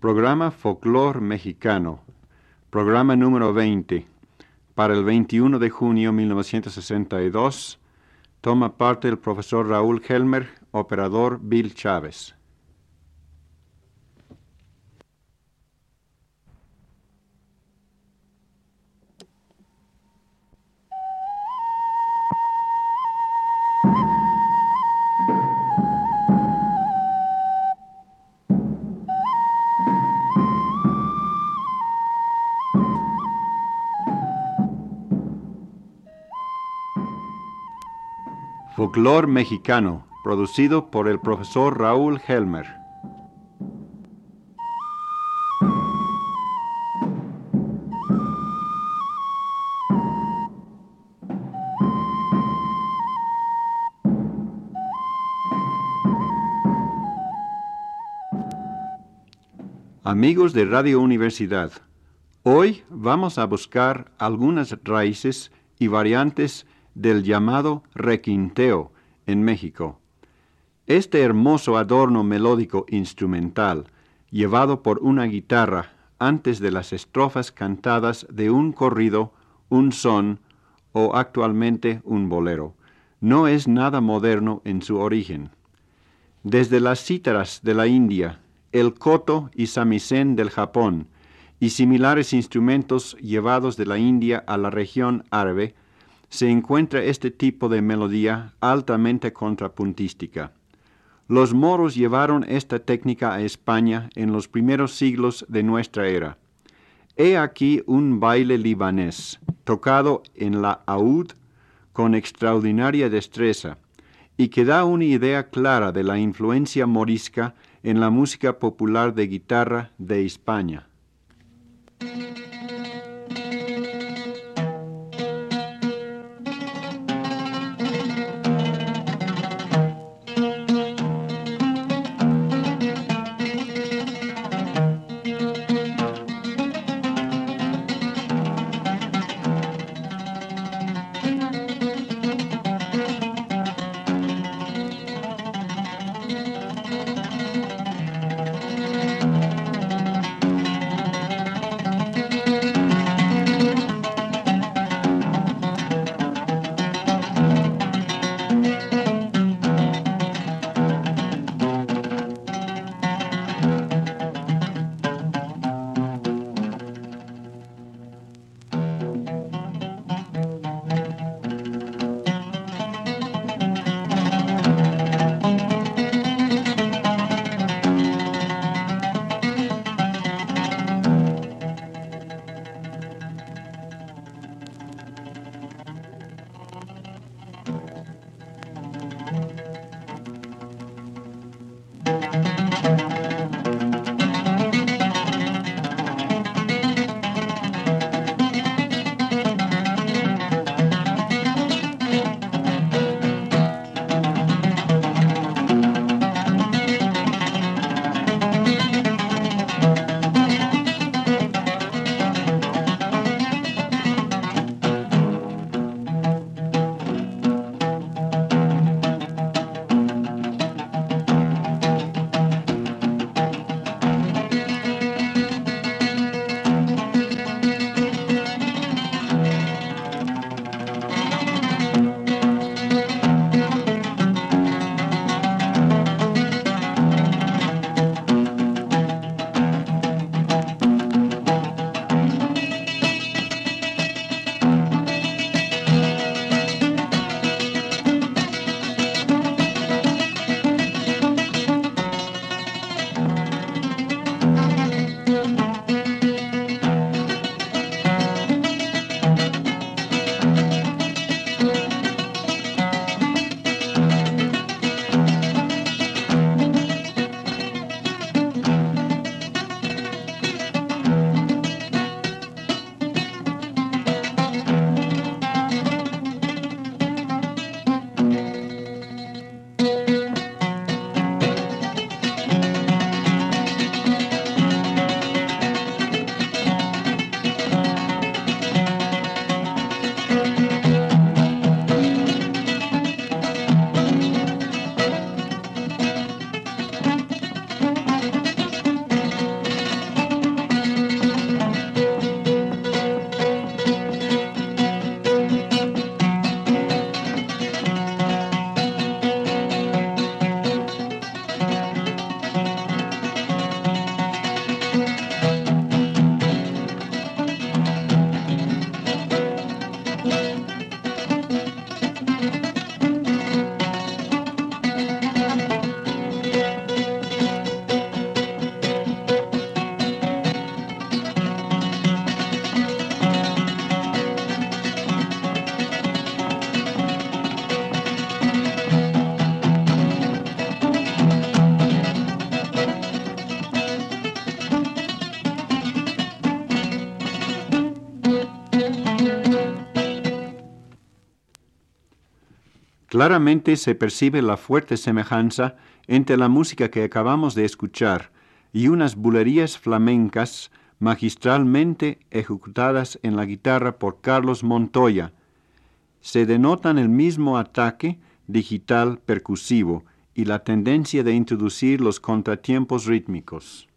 Programa Folclor Mexicano, programa número 20, para el 21 de junio 1962. Toma parte el profesor Raúl Helmer, operador Bill Chávez. Folclor Mexicano, producido por el profesor Raúl Helmer. Amigos de Radio Universidad, hoy vamos a buscar algunas raíces y variantes del llamado requinteo en México. Este hermoso adorno melódico instrumental, llevado por una guitarra antes de las estrofas cantadas de un corrido, un son o actualmente un bolero, no es nada moderno en su origen. Desde las cítaras de la India, el koto y samisen del Japón, y similares instrumentos llevados de la India a la región árabe, se encuentra este tipo de melodía altamente contrapuntística. Los moros llevaron esta técnica a España en los primeros siglos de nuestra era. He aquí un baile libanés, tocado en la aud con extraordinaria destreza, y que da una idea clara de la influencia morisca en la música popular de guitarra de España. Claramente se percibe la fuerte semejanza entre la música que acabamos de escuchar y unas bulerías flamencas magistralmente ejecutadas en la guitarra por Carlos Montoya. Se denotan el mismo ataque digital percusivo y la tendencia de introducir los contratiempos rítmicos.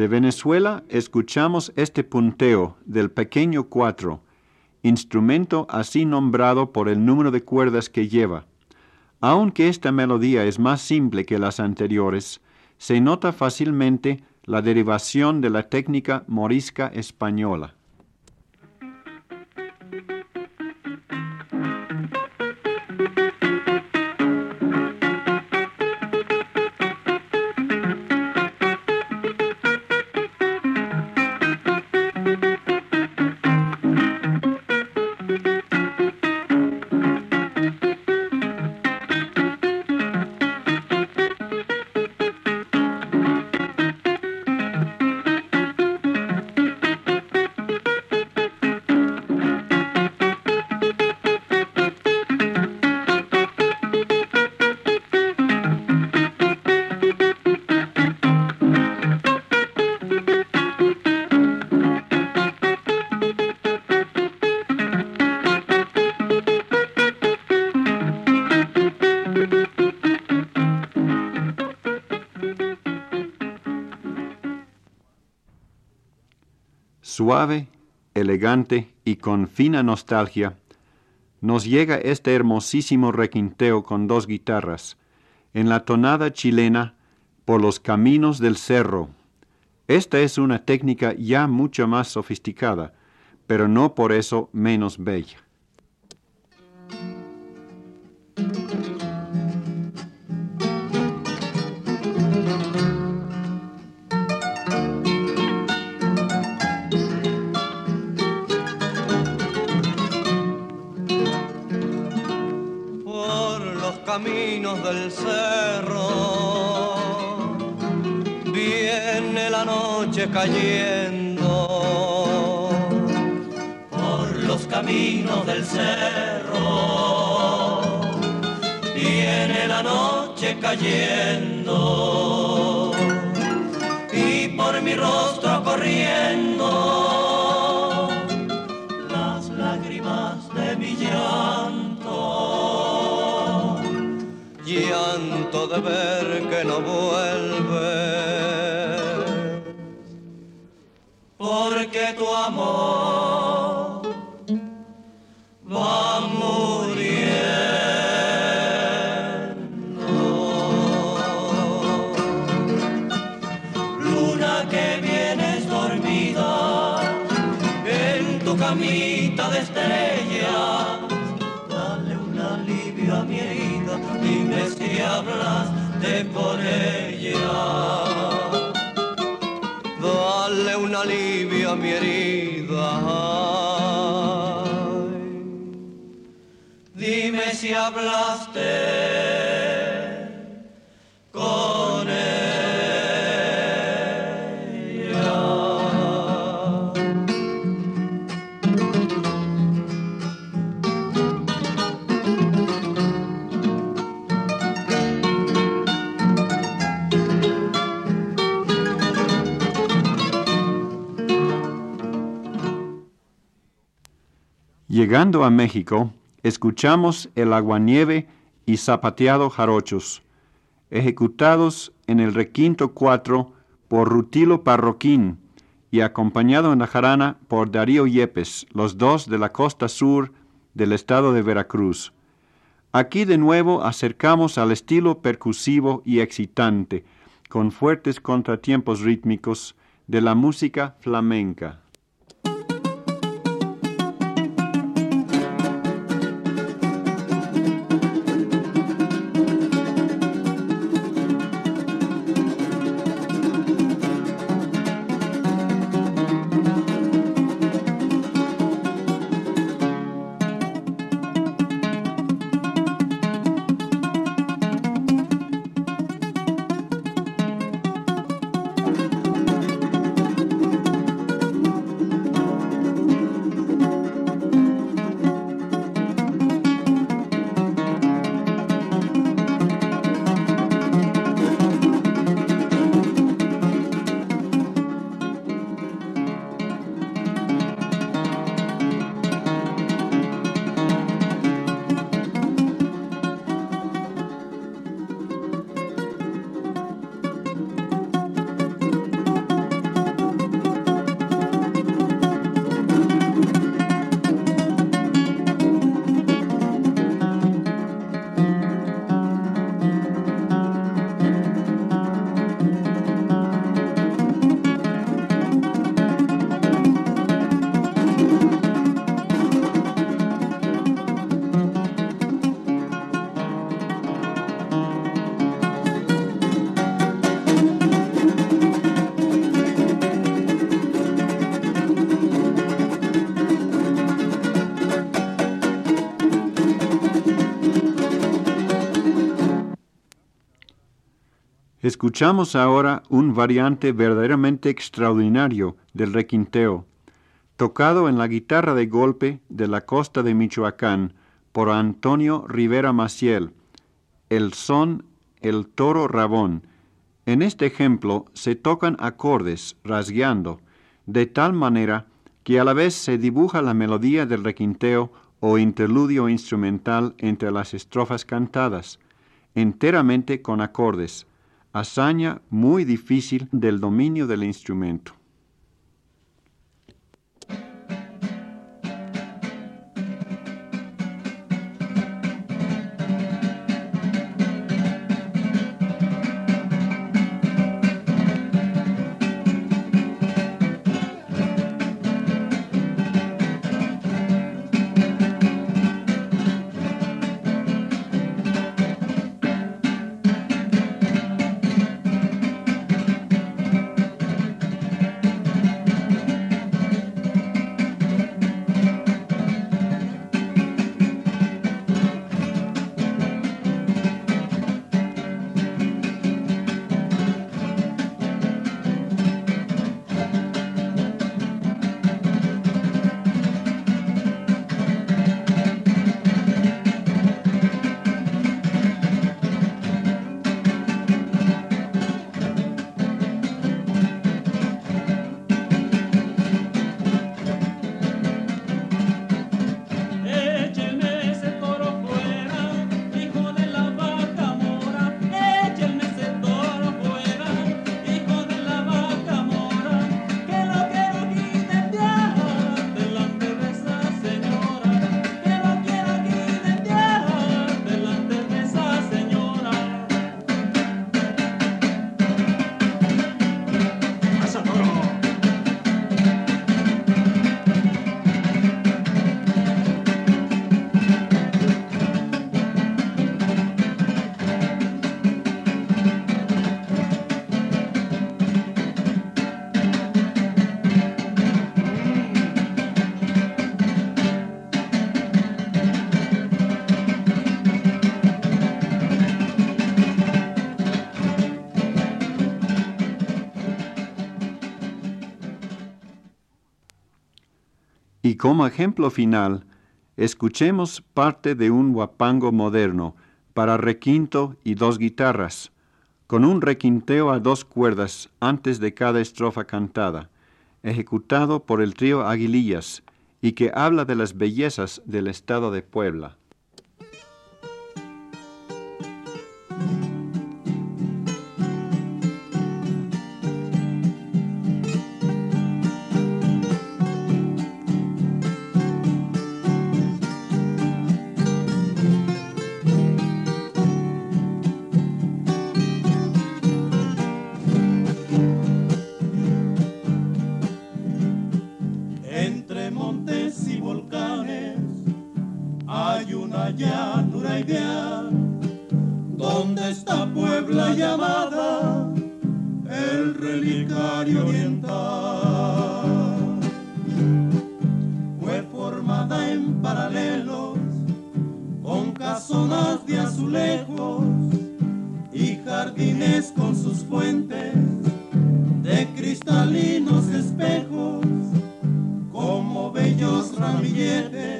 De Venezuela escuchamos este punteo del pequeño cuatro, instrumento así nombrado por el número de cuerdas que lleva. Aunque esta melodía es más simple que las anteriores, se nota fácilmente la derivación de la técnica morisca española. Suave, elegante y con fina nostalgia, nos llega este hermosísimo requinteo con dos guitarras, en la tonada chilena por los caminos del cerro. Esta es una técnica ya mucho más sofisticada, pero no por eso menos bella. Del cerro. Viene la noche cayendo por los caminos del cerro. Viene la noche cayendo y por mi rostro corriendo de ver que no vuelve, porque tu amor va muriendo. Luna que vienes dormida en tu camita de estrella si hablas de por ella. Dale un alivio a mi herida. Dime si hablaste Llegando a México, escuchamos el aguanieve y zapateado jarochos, ejecutados en el requinto 4 por Rutilo Parroquín y acompañado en la jarana por Darío Yepes, los dos de la costa sur del estado de Veracruz. Aquí de nuevo acercamos al estilo percusivo y excitante, con fuertes contratiempos rítmicos, de la música flamenca. Escuchamos ahora un variante verdaderamente extraordinario del requinteo, tocado en la guitarra de golpe de la costa de Michoacán por Antonio Rivera Maciel, el son El Toro Rabón. En este ejemplo se tocan acordes rasgueando, de tal manera que a la vez se dibuja la melodía del requinteo o interludio instrumental entre las estrofas cantadas, enteramente con acordes hazaña muy difícil del dominio del instrumento. Y como ejemplo final, escuchemos parte de un huapango moderno para requinto y dos guitarras, con un requinteo a dos cuerdas antes de cada estrofa cantada, ejecutado por el trío Aguilillas y que habla de las bellezas del estado de Puebla. Con sus fuentes de cristalinos espejos como bellos ramilletes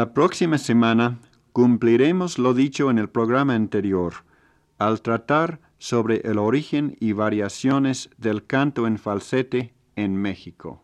La próxima semana cumpliremos lo dicho en el programa anterior, al tratar sobre el origen y variaciones del canto en falsete en México.